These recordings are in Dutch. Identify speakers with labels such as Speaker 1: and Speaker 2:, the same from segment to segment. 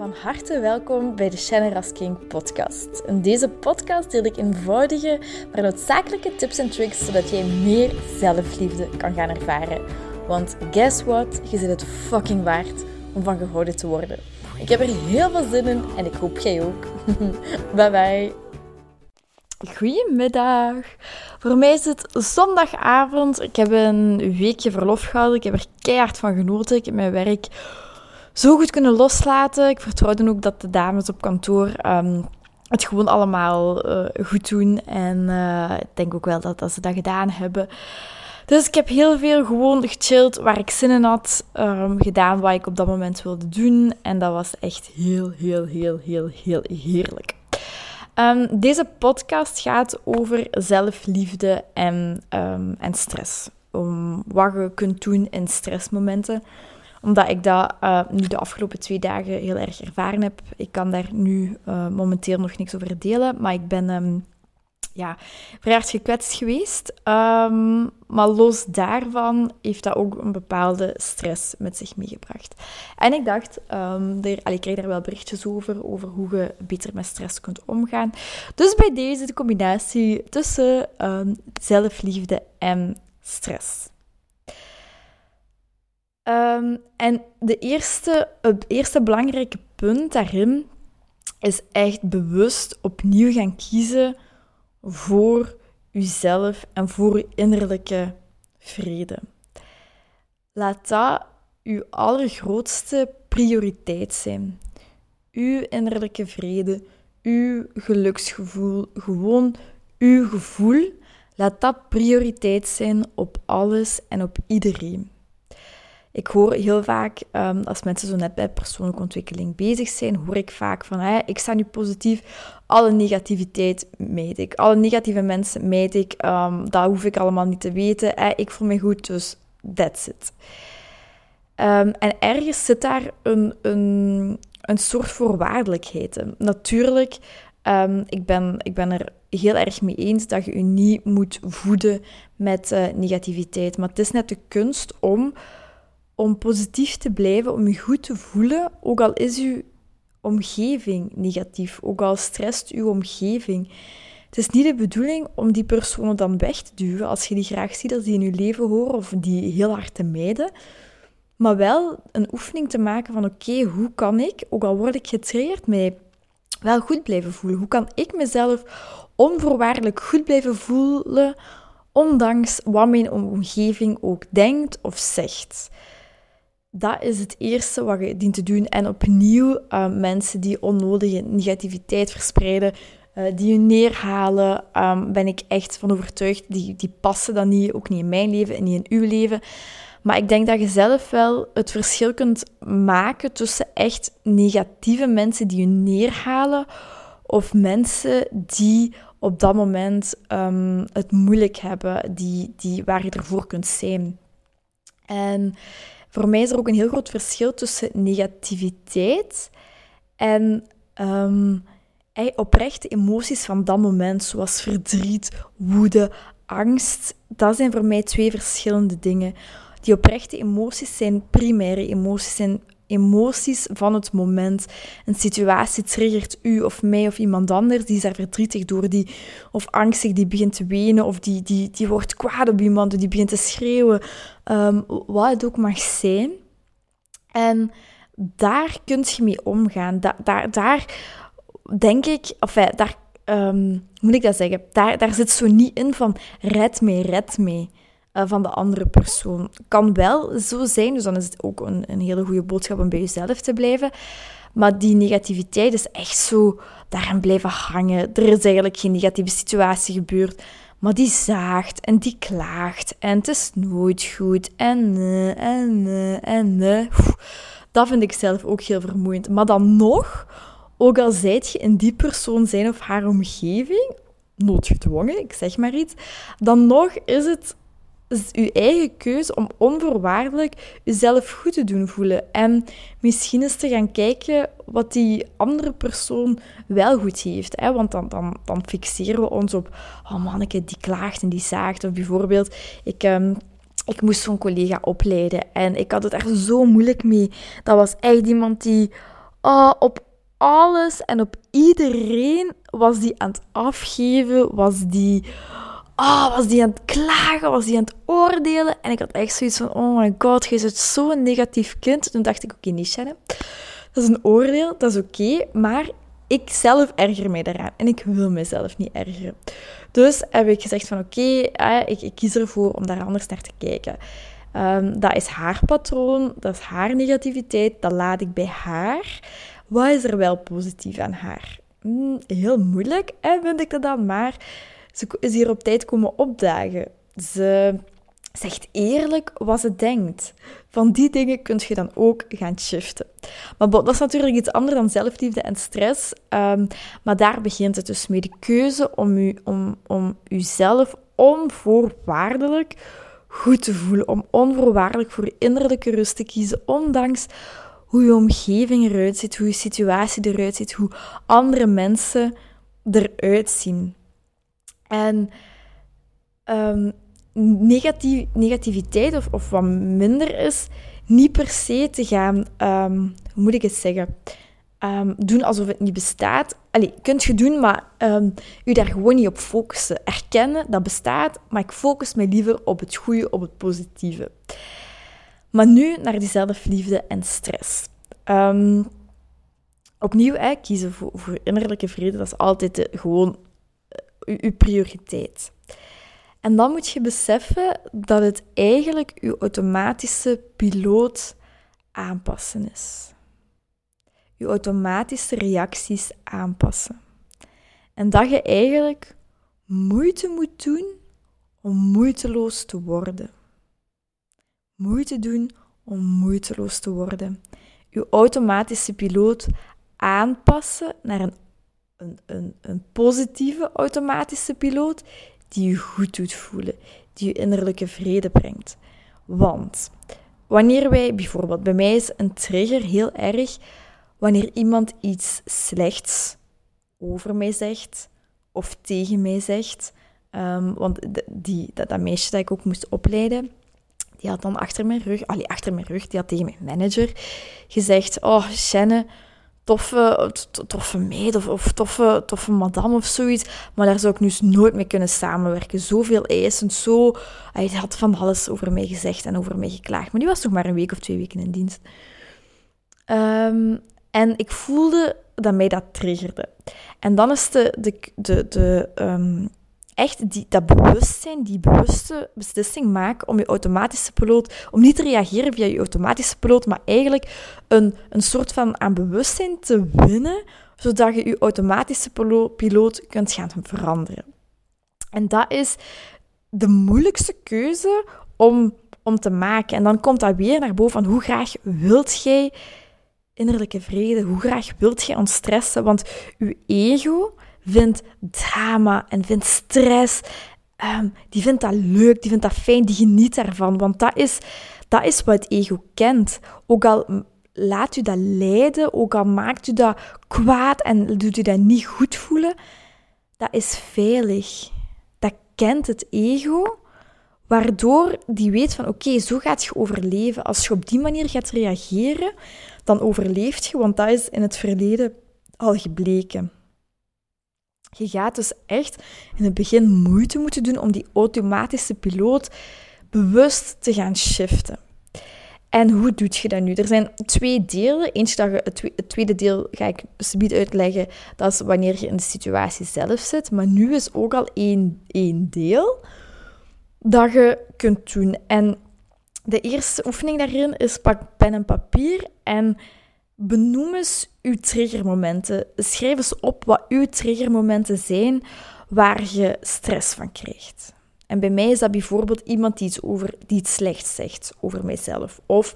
Speaker 1: Van harte welkom bij de Shannon King podcast. In deze podcast deel ik eenvoudige, maar noodzakelijke tips en tricks zodat jij meer zelfliefde kan gaan ervaren. Want guess what? Je zit het fucking waard om van gehouden te worden. Ik heb er heel veel zin in en ik hoop jij ook. bye bye. Goedemiddag. Voor mij is het zondagavond. Ik heb een weekje verlof gehad. Ik heb er keihard van genoten. Ik heb mijn werk zo goed kunnen loslaten. Ik vertrouwde ook dat de dames op kantoor ehm, het gewoon allemaal eh, goed doen. En uh, ik denk ook wel dat, dat ze dat gedaan hebben. Dus ik heb heel veel gewoon gechilled waar ik zin in had. Um, gedaan wat ik op dat moment wilde doen. En dat was echt heel, heel, heel, heel, heel heerlijk. Um, deze podcast gaat over zelfliefde en, en stress. Om wat je kunt doen in stressmomenten omdat ik dat uh, nu de afgelopen twee dagen heel erg ervaren heb. Ik kan daar nu uh, momenteel nog niks over delen, maar ik ben um, ja, vrij hard gekwetst geweest. Um, maar los daarvan heeft dat ook een bepaalde stress met zich meegebracht. En ik dacht, um, ik krijg daar wel berichtjes over, over hoe je beter met stress kunt omgaan. Dus bij deze de combinatie tussen zelfliefde en stress. Um, en de eerste, het eerste belangrijke punt daarin is echt bewust opnieuw gaan kiezen voor uzelf en voor uw innerlijke vrede. Laat dat uw allergrootste prioriteit zijn. Uw innerlijke vrede, uw geluksgevoel, gewoon uw gevoel. Laat dat prioriteit zijn op alles en op iedereen. Ik hoor heel vaak, um, als mensen zo net bij persoonlijke ontwikkeling bezig zijn, hoor ik vaak van, ik sta nu positief, alle negativiteit meet ik. Alle negatieve mensen meet ik, um, dat hoef ik allemaal niet te weten. Ik voel me goed, dus that's it. Um, en ergens zit daar een, een, een soort voorwaardelijkheid. Natuurlijk, ik, ben, ik ben er heel erg mee eens dat je je niet moet voeden met uh, negativiteit. Maar het is net de kunst om om positief te blijven, om je goed te voelen, ook al is uw omgeving negatief, ook al stresst uw omgeving. Het is niet de bedoeling om die personen dan weg te duwen als je die graag ziet, als die in je leven horen of die heel hard te mijden. Maar wel een oefening te maken van oké, hoe kan ik, ook al word ik getraind, mij wel goed blijven voelen? Hoe kan ik mezelf onvoorwaardelijk goed blijven voelen, ondanks wat mijn omgeving ook denkt of zegt? Dat is het eerste wat je dient te doen. En opnieuw, uh, mensen die onnodige negativiteit verspreiden, uh, die je neerhalen, um, ben ik echt van overtuigd, die, die passen dan niet, ook niet in mijn leven en niet in uw leven. Maar ik denk dat je zelf wel het verschil kunt maken tussen echt negatieve mensen die je neerhalen of mensen die op dat moment um, het moeilijk hebben, die, die, waar je ervoor kunt zijn. En voor mij is er ook een heel groot verschil tussen negativiteit en um, oprechte emoties van dat moment, zoals verdriet, woede, angst. Dat zijn voor mij twee verschillende dingen. Die oprechte emoties zijn primaire emoties, zijn emoties van het moment. Een situatie triggert u of mij of iemand anders, die is daar verdrietig door, die, of angstig, die begint te wenen, of die, die, die wordt kwaad op iemand, die begint te schreeuwen, um, wat het ook mag zijn. En daar kun je mee omgaan. Da daar, daar denk ik, of daar um, moet ik dat zeggen, daar, daar zit zo niet in van red mee, red mee. Eh, van de andere persoon. Kan wel zo zijn, dus dan is het ook een, een hele goede boodschap om bij jezelf te blijven. Maar die negativiteit is echt zo daarin blijven hangen. Er is eigenlijk geen negatieve situatie gebeurd. Maar die zaagt en die klaagt. En het is nooit goed. En en en nee. Dat vind ik zelf ook heel vermoeiend. Maar dan nog, ook al zijt je in die persoon zijn of haar omgeving, noodgedwongen, ik zeg maar iets, dan nog is het is uw eigen keuze om onvoorwaardelijk jezelf goed te doen voelen. En misschien eens te gaan kijken wat die andere persoon wel goed heeft. Hè? Want dan, dan, dan fixeren we ons op, oh manneke, die klaagt en die zaagt. Of bijvoorbeeld, ik... Um, ik moest zo'n collega opleiden en ik had het er zo moeilijk mee. Dat was echt iemand die oh, op alles en op iedereen was die aan het afgeven, was die, oh, was die aan het klagen, was die aan het oordelen. En ik had echt zoiets van, oh my god, je bent zo'n negatief kind. Toen dacht ik, oké, okay, niet Shannon, dat is een oordeel, dat is oké, maar ik zelf erger mij daaraan en ik wil mezelf niet ergeren. Dus heb ik gezegd van oké, ik, ik, kies ervoor om daar anders naar te kijken. Ehm, dat is haar patroon, dat is haar negativiteit, dat laat ik bij haar. Wat is er wel positief aan haar? Hmm, heel moeilijk, hè, vind ik dat dan, maar ze is hier op tijd komen opdagen. Ze zegt eerlijk wat ze denkt. Van die dingen kun je dan ook gaan shiften. Maar dat is natuurlijk iets anders dan zelfliefde en stress. Um, maar daar begint het dus mee. De keuze om, u, om, om uzelf onvoorwaardelijk goed te voelen. Om onvoorwaardelijk voor innerlijke rust te kiezen. Ondanks hoe je omgeving eruit ziet, hoe je situatie eruit ziet, hoe andere mensen eruit zien. En um, negativiteit of, of wat minder is, niet per se te gaan, um, hoe moet ik het zeggen, um, doen alsof het niet bestaat. Allee, kunt je doen, maar um, je daar gewoon niet op focussen. Erkennen, dat bestaat, maar ik focus me liever op het goede, op het positieve. Maar nu naar die zelfliefde en stress. opnieuw, hè, kiezen voor, innerlijke vrede, dat is altijd de, gewoon uw prioriteit. En dan moet je beseffen dat het eigenlijk je automatische piloot aanpassen is. Je automatische reacties aanpassen. En dat je eigenlijk moeite moet doen om moeiteloos te worden. Moeite doen om moeiteloos te worden. Je automatische piloot aanpassen naar een, een, een, een positieve automatische piloot die je goed doet voelen, die je innerlijke vrede brengt. Want wanneer wij bijvoorbeeld, bij mij is een trigger heel erg wanneer iemand iets slechts over mij zegt of tegen mij zegt. Um, want die, dat, dat, meisje dat ik ook moest opleiden, die had dan achter mijn rug, allee, achter mijn rug, die had tegen mijn manager gezegd: Oh, Shannon, toffe, toffe meid of, of toffe, toffe madame of zoiets. Maar daar zou ik nu nooit mee kunnen samenwerken. Zoveel eisen, zo... Hij had van alles over mij gezegd en over mij geklaagd. Maar die was nog maar een week of twee weken in dienst. Ehm, en ik voelde dat mij dat triggerde. En dan is de, de, de, de um, echt die, dat bewustzijn, die bewuste beslissing maken om je automatische piloot, om niet te reageren via je automatische piloot, maar eigenlijk een, een soort van aan bewustzijn te winnen, zodat je je automatische piloot kunt gaan veranderen. En dat is de moeilijkste keuze om, om te maken. En dan komt dat weer naar boven van hoe graag wilt jij innerlijke vrede, hoe graag wilt jij ontstressen, want je ego vindt drama en vindt stress. Ehm, die vindt dat leuk, die vindt dat fijn, die geniet daarvan. Want dat is, dat is wat het ego kent. Ook al laat u dat lijden, ook al maakt u dat kwaad en doet u dat niet goed voelen, dat is veilig. Dat kent het ego, waardoor die weet van oké, zo gaat je overleven. Als je op die manier gaat reageren, dan overleeft je, want dat is in het verleden al gebleken. Je gaat dus echt in het begin moeite moeten doen om die automatische piloot bewust te gaan shiften. En hoe doe je dat nu? Er zijn twee delen. Eentje dat je, het tweede deel ga ik subiet uitleggen. Dat is wanneer je in de situatie zelf zit. Maar nu is ook al één, één deel dat je kunt doen. En de eerste oefening daarin is pak pen en papier en Benoem eens uw triggermomenten. Schrijf eens op wat uw triggermomenten zijn waar je stress van krijgt. En bij mij is dat bijvoorbeeld iemand die iets, over, slechts zegt over mijzelf. Of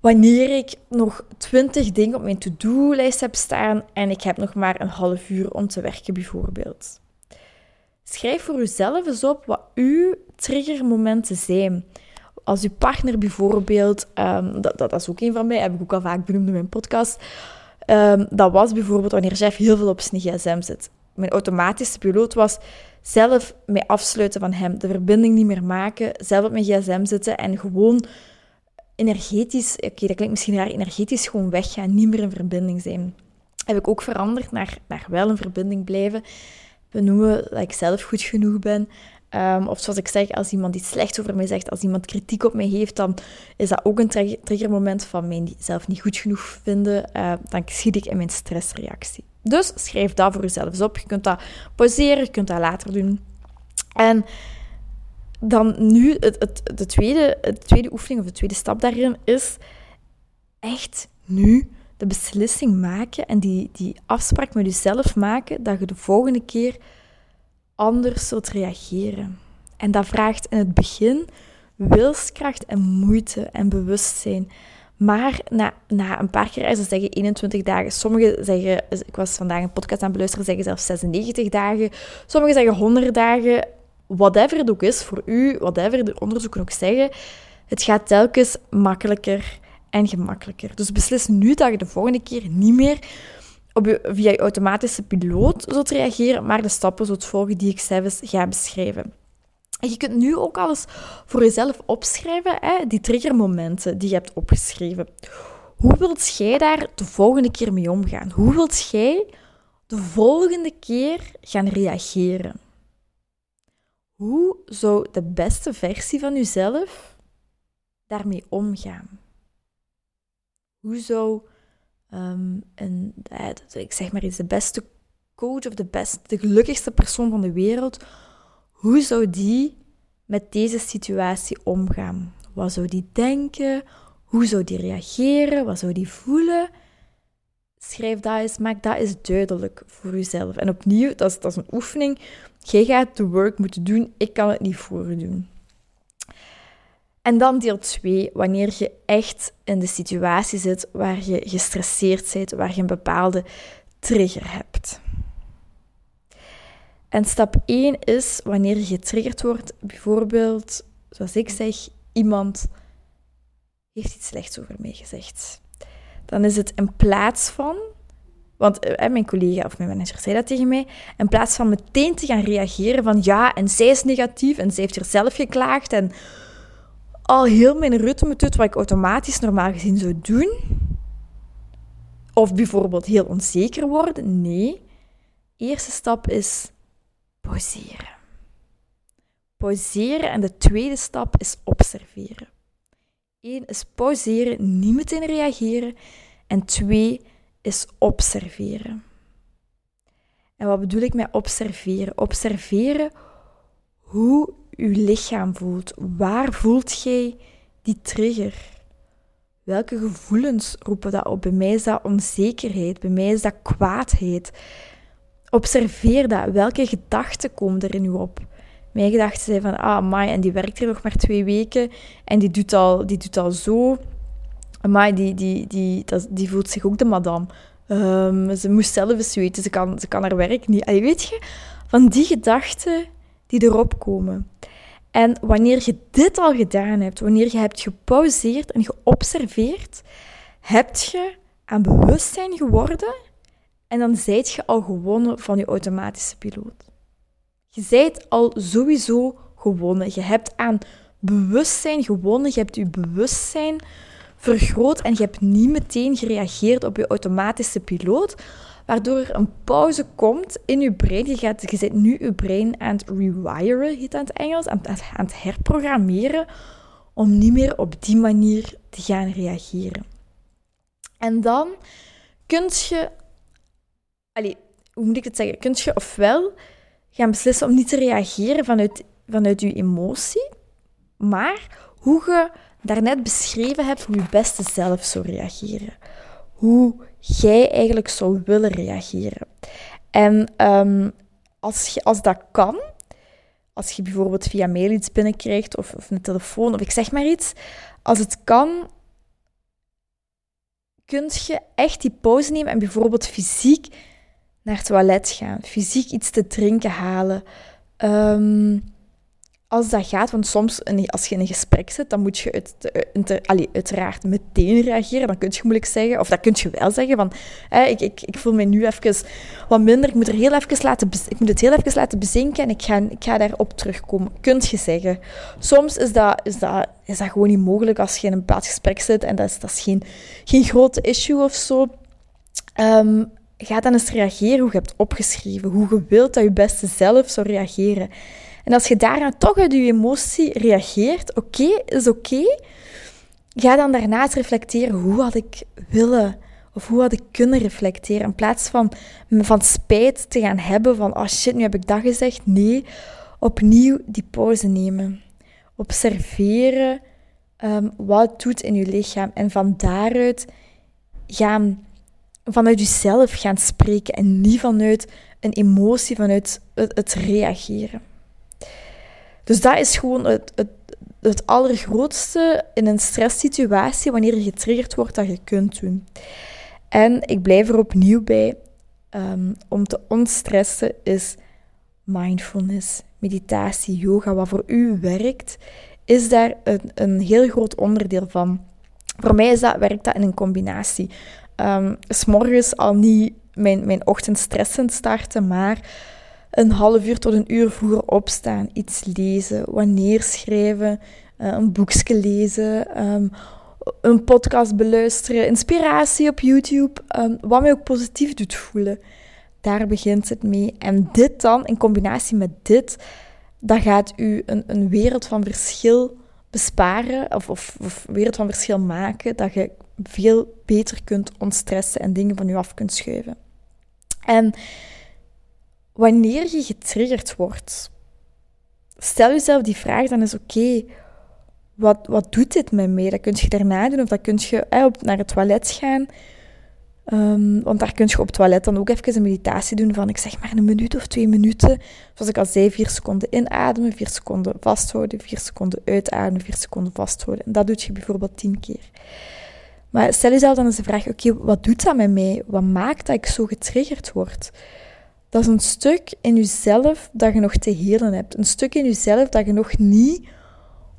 Speaker 1: wanneer ik nog twintig dingen op mijn to-do-lijst heb staan en ik heb nog maar een half uur om te werken, bijvoorbeeld. Schrijf voor uzelf eens op wat uw triggermomenten zijn als je partner bijvoorbeeld, um, dat, dat, is ook een van mij, heb ik ook al vaak benoemd in mijn podcast. Um, dat was bijvoorbeeld wanneer Jeff heel veel op zijn gsm zit. Mijn automatische piloot was zelf mij afsluiten van hem, de verbinding niet meer maken, zelf op mijn gsm zitten en gewoon energetisch, oké, dat klinkt misschien raar, energetisch gewoon weggaan, niet meer in verbinding zijn. Heb ik ook veranderd naar, naar wel in verbinding blijven. Benoemen dat ik zelf goed genoeg ben. Ehm, of zoals ik zeg, als iemand iets slechts over mij zegt, als iemand kritiek op mij heeft, dan is dat ook een triggermoment van mijzelf niet goed genoeg vinden. Uh, dan schiet ik in mijn stressreactie. Dus schrijf dat voor jezelf eens op. Je kunt dat pauzeren, je kunt dat later doen. En dan nu, het, het, de, tweede, de tweede oefening of de tweede stap daarin is echt nu de beslissing maken en die, die afspraak met jezelf maken dat je de volgende keer anders zult reageren. En dat vraagt in het begin wilskracht en moeite en bewustzijn. Maar na, na een paar keer, ze zeggen 21 dagen, sommigen zeggen, ik was vandaag een podcast aan het beluisteren, zeggen zelfs 96 dagen, sommigen zeggen 100 dagen, whatever het ook is voor u, whatever de onderzoeken ook zeggen, het gaat telkens makkelijker en gemakkelijker. Dus beslis nu dat je de volgende keer niet meer op je, via je automatische piloot zult reageren, maar de stappen zult volgen die ik zelfs ga beschrijven. En je kunt nu ook alles voor jezelf opschrijven, hè, die triggermomenten die je hebt opgeschreven. Hoe wilt jij daar de volgende keer mee omgaan? Hoe wilt jij de volgende keer gaan reageren? Hoe zou de beste versie van jezelf daarmee omgaan? Hoe zou um, een, ik zeg maar iets, de beste coach of de, beste, de gelukkigste persoon van de wereld, hoe zou die met deze situatie omgaan? Wat zou die denken? Hoe zou die reageren? Wat zou die voelen? Schrijf dat eens, maak dat eens duidelijk voor jezelf. En opnieuw, dat is, dat is een oefening. Jij gaat de work moeten doen, ik kan het niet voor je doen. En dan deel 2, wanneer je echt in de situatie zit waar je gestresseerd zit, waar je een bepaalde trigger hebt. En stap 1 is wanneer je getriggerd wordt, bijvoorbeeld, zoals ik zeg, iemand heeft iets slechts over mij gezegd. Dan is het in plaats van, want eh, mijn collega of mijn manager zei dat tegen mij, in plaats van meteen te gaan reageren van ja, en zij is negatief en zij heeft zelf geklaagd en al heel mijn ritme doet wat ik automatisch normaal gezien zou doen. Of bijvoorbeeld heel onzeker worden. Nee. Eerste stap is pauzeren. Pauzeren en de tweede stap is observeren. Eén is pauzeren, niet meteen reageren. En twee is observeren. En wat bedoel ik met observeren? Observeren hoe uw lichaam voelt. Waar voelt jij die trigger? Welke gevoelens roepen dat op? Bij mij is dat onzekerheid, bij mij is dat kwaadheid. Observeer dat. Welke gedachten komen er in u op? Mijn gedachten zijn van, ah, Mai, en die werkt hier nog maar twee weken en die doet al, die doet al zo. Amai, die, die, die, die, die voelt zich ook de madame. Um, ze moest zelf eens weten, ze kan, ze kan haar werk niet. Allee, weet je, van die gedachten die erop komen. En wanneer je dit al gedaan hebt, wanneer je hebt gepauzeerd en geobserveerd, heb je aan bewustzijn geworden en dan zijt je al gewonnen van je automatische piloot. Je zijt al sowieso gewonnen. Je hebt aan bewustzijn gewonnen. Je hebt je bewustzijn vergroot en je hebt niet meteen gereageerd op je automatische piloot, waardoor er een pauze komt in je brein. Je, gaat, je zit nu je brein aan het rewiren, heet dat in het Engels, aan, aan het herprogrammeren, om niet meer op die manier te gaan reageren. En dan kun je, allez, hoe moet ik het zeggen, kun je ofwel gaan beslissen om niet te reageren vanuit, vanuit je emotie, maar hoe je daarnet beschreven hebt hoe je beste zelf zou reageren. Hoe jij eigenlijk zou willen reageren. En um, als, als dat kan, als je bijvoorbeeld via mail iets binnenkrijgt of, of een telefoon of ik zeg maar iets, als het kan, kun je echt die pauze nemen en bijvoorbeeld fysiek naar het toilet gaan, fysiek iets te drinken halen. Um, als dat gaat, want soms als je in een gesprek zit, dan moet je uiteraard meteen reageren. Dan kun je moeilijk zeggen, of dat kun je wel zeggen, van ik, ik, ik voel me nu even wat minder, ik moet, er heel even laten, ik moet het heel even laten bezinken en ik ga, ik ga daarop terugkomen. Kunt je zeggen. Soms is dat, is, dat, is dat gewoon niet mogelijk als je in een bepaald gesprek zit en dat is, dat is geen, geen grote issue of zo. Um, ga dan eens reageren hoe je hebt opgeschreven, hoe je wilt dat je beste zelf zou reageren. En als je daarna toch uit je emotie reageert, oké, is oké. Ga dan daarnaast reflecteren, hoe had ik willen of hoe had ik kunnen reflecteren? In plaats van van spijt te gaan hebben van, oh shit, nu heb ik dat gezegd. Nee, opnieuw die pauze nemen. Observeren um, wat het doet in je lichaam. En van daaruit gaan, vanuit jezelf gaan spreken. En niet vanuit een emotie, vanuit het, het reageren. Dus dat is gewoon het, het, het allergrootste in een stresssituatie, wanneer je getriggerd wordt, dat je kunt doen. En ik blijf er opnieuw bij, um, om te ontstressen is mindfulness, meditatie, yoga, wat voor u werkt, is daar een, een heel groot onderdeel van. Voor mij is dat, werkt dat in een combinatie. Um, s morgens al niet mijn, mijn ochtend stressend starten, maar een half uur tot een uur vroeger opstaan, iets lezen, wanneer schrijven, uh, een boekje lezen, um, een podcast beluisteren, inspiratie op YouTube, um, wat mij ook positief doet voelen. Daar begint het mee. En dit dan, in combinatie met dit, dat gaat u een, een wereld van verschil besparen, of, of, of wereld van verschil maken, dat je veel beter kunt ontstressen en dingen van je af kunt schuiven. En wanneer je getriggerd wordt, stel jezelf die vraag dan eens: oké, wat, wat doet dit met mij? Dat kun je daarna doen, of dat kun je op, naar het toilet gaan. Um, want daar kun je op het toilet dan ook even een meditatie doen van, ik zeg maar een minuut of twee minuten. Zoals ik al zei, vier seconden inademen, vier seconden vasthouden, vier seconden uitademen, vier seconden vasthouden. En dat doe je bijvoorbeeld tien keer. Maar stel jezelf dan eens de vraag, oké, wat doet dat met mij? Wat maakt dat ik zo getriggerd word? Dat is een stuk in jezelf dat je nog te helen hebt. Een stuk in jezelf dat je nog niet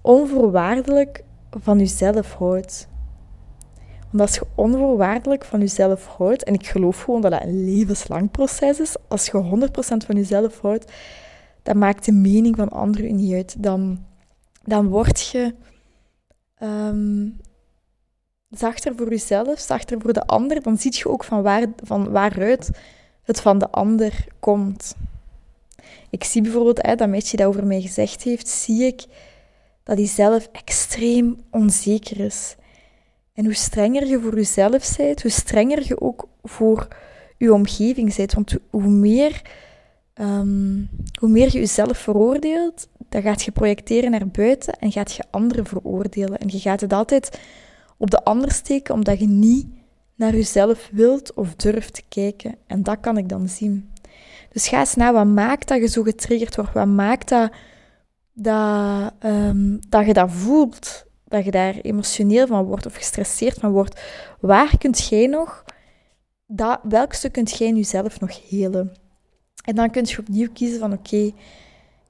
Speaker 1: onvoorwaardelijk van jezelf houdt. Want als je onvoorwaardelijk van jezelf houdt, en ik geloof gewoon dat dat een levenslang proces is, als je 100% van jezelf houdt, dan maakt de mening van anderen niet uit. Dan, dan word je um, zachter voor jezelf, zachter voor de ander. Dan zie je ook van, waar, van waaruit het van de ander komt. Ik zie bijvoorbeeld, dat meisje dat over mij gezegd heeft, zie ik dat hij zelf extreem onzeker is. En hoe strenger je voor jezelf bent, hoe strenger je ook voor je omgeving bent. Want hoe meer, um, hoe meer je jezelf veroordeelt, dan gaat je projecteren naar buiten en gaat je anderen veroordelen. En je gaat het altijd op de ander steken, omdat je niet naar jezelf wilt of durft te kijken. En dat kan ik dan zien. Dus ga eens na, wat maakt dat je zo getriggerd wordt? Wat maakt dat, dat, um, dat je dat voelt? Dat je daar emotioneel van wordt of gestresseerd van wordt? Waar kunt jij nog, dat, welk stuk kunt jij nu zelf nog helen? En dan kun je opnieuw kiezen van oké, ik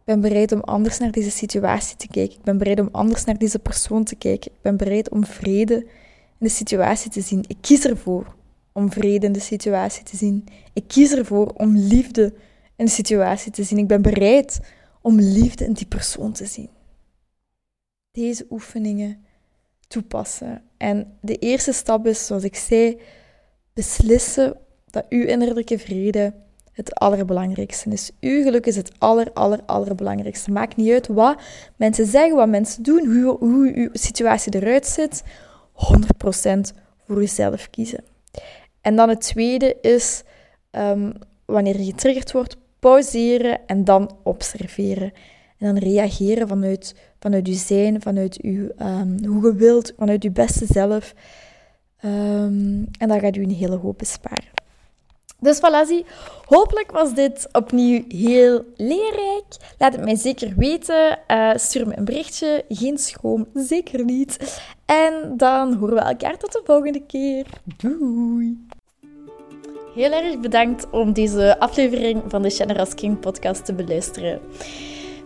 Speaker 1: ben bereid om anders naar deze situatie te kijken. Ik ben bereid om anders naar deze persoon te kijken. Ik ben bereid om vrede de situatie te zien. Ik kies ervoor om vrede in de situatie te zien. Ik kies ervoor om liefde in de situatie te zien. Ik ben bereid om liefde in die persoon te zien. Deze oefeningen toepassen. En de eerste stap is, zoals ik zei, beslissen dat uw innerlijke vrede het allerbelangrijkste is. Uw geluk is het aller, aller, allerbelangrijkste. Maakt niet uit wat mensen zeggen, wat mensen doen, hoe, hoe uw situatie eruit ziet 100% voor jezelf kiezen. En dan het tweede is, um, wanneer je getriggerd wordt, pauzeren en dan observeren. En dan reageren vanuit, vanuit je zijn, vanuit je, um, hoe je wilt, vanuit je beste zelf. Um, en dat gaat u een hele hoop besparen. Dus voilà, hopelijk was dit opnieuw heel leerrijk. Laat het mij zeker weten. Uh, stuur me een berichtje. Geen schroom, zeker niet. En dan horen we elkaar tot de volgende keer. Doei! Heel erg bedankt om deze aflevering van de Generous King podcast te beluisteren.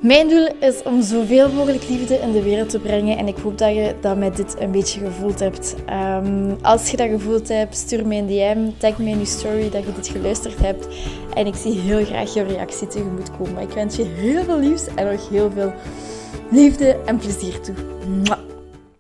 Speaker 1: Mijn doel is om zoveel mogelijk liefde in de wereld te brengen en ik hoop dat je dat met dit een beetje gevoeld hebt. Ehm, als je dat gevoeld hebt, stuur me een DM, tag me in je story dat je dit geluisterd hebt en ik zie heel graag jouw reactie tegemoet komen. Ik wens je heel veel liefs en nog heel veel liefde en plezier toe.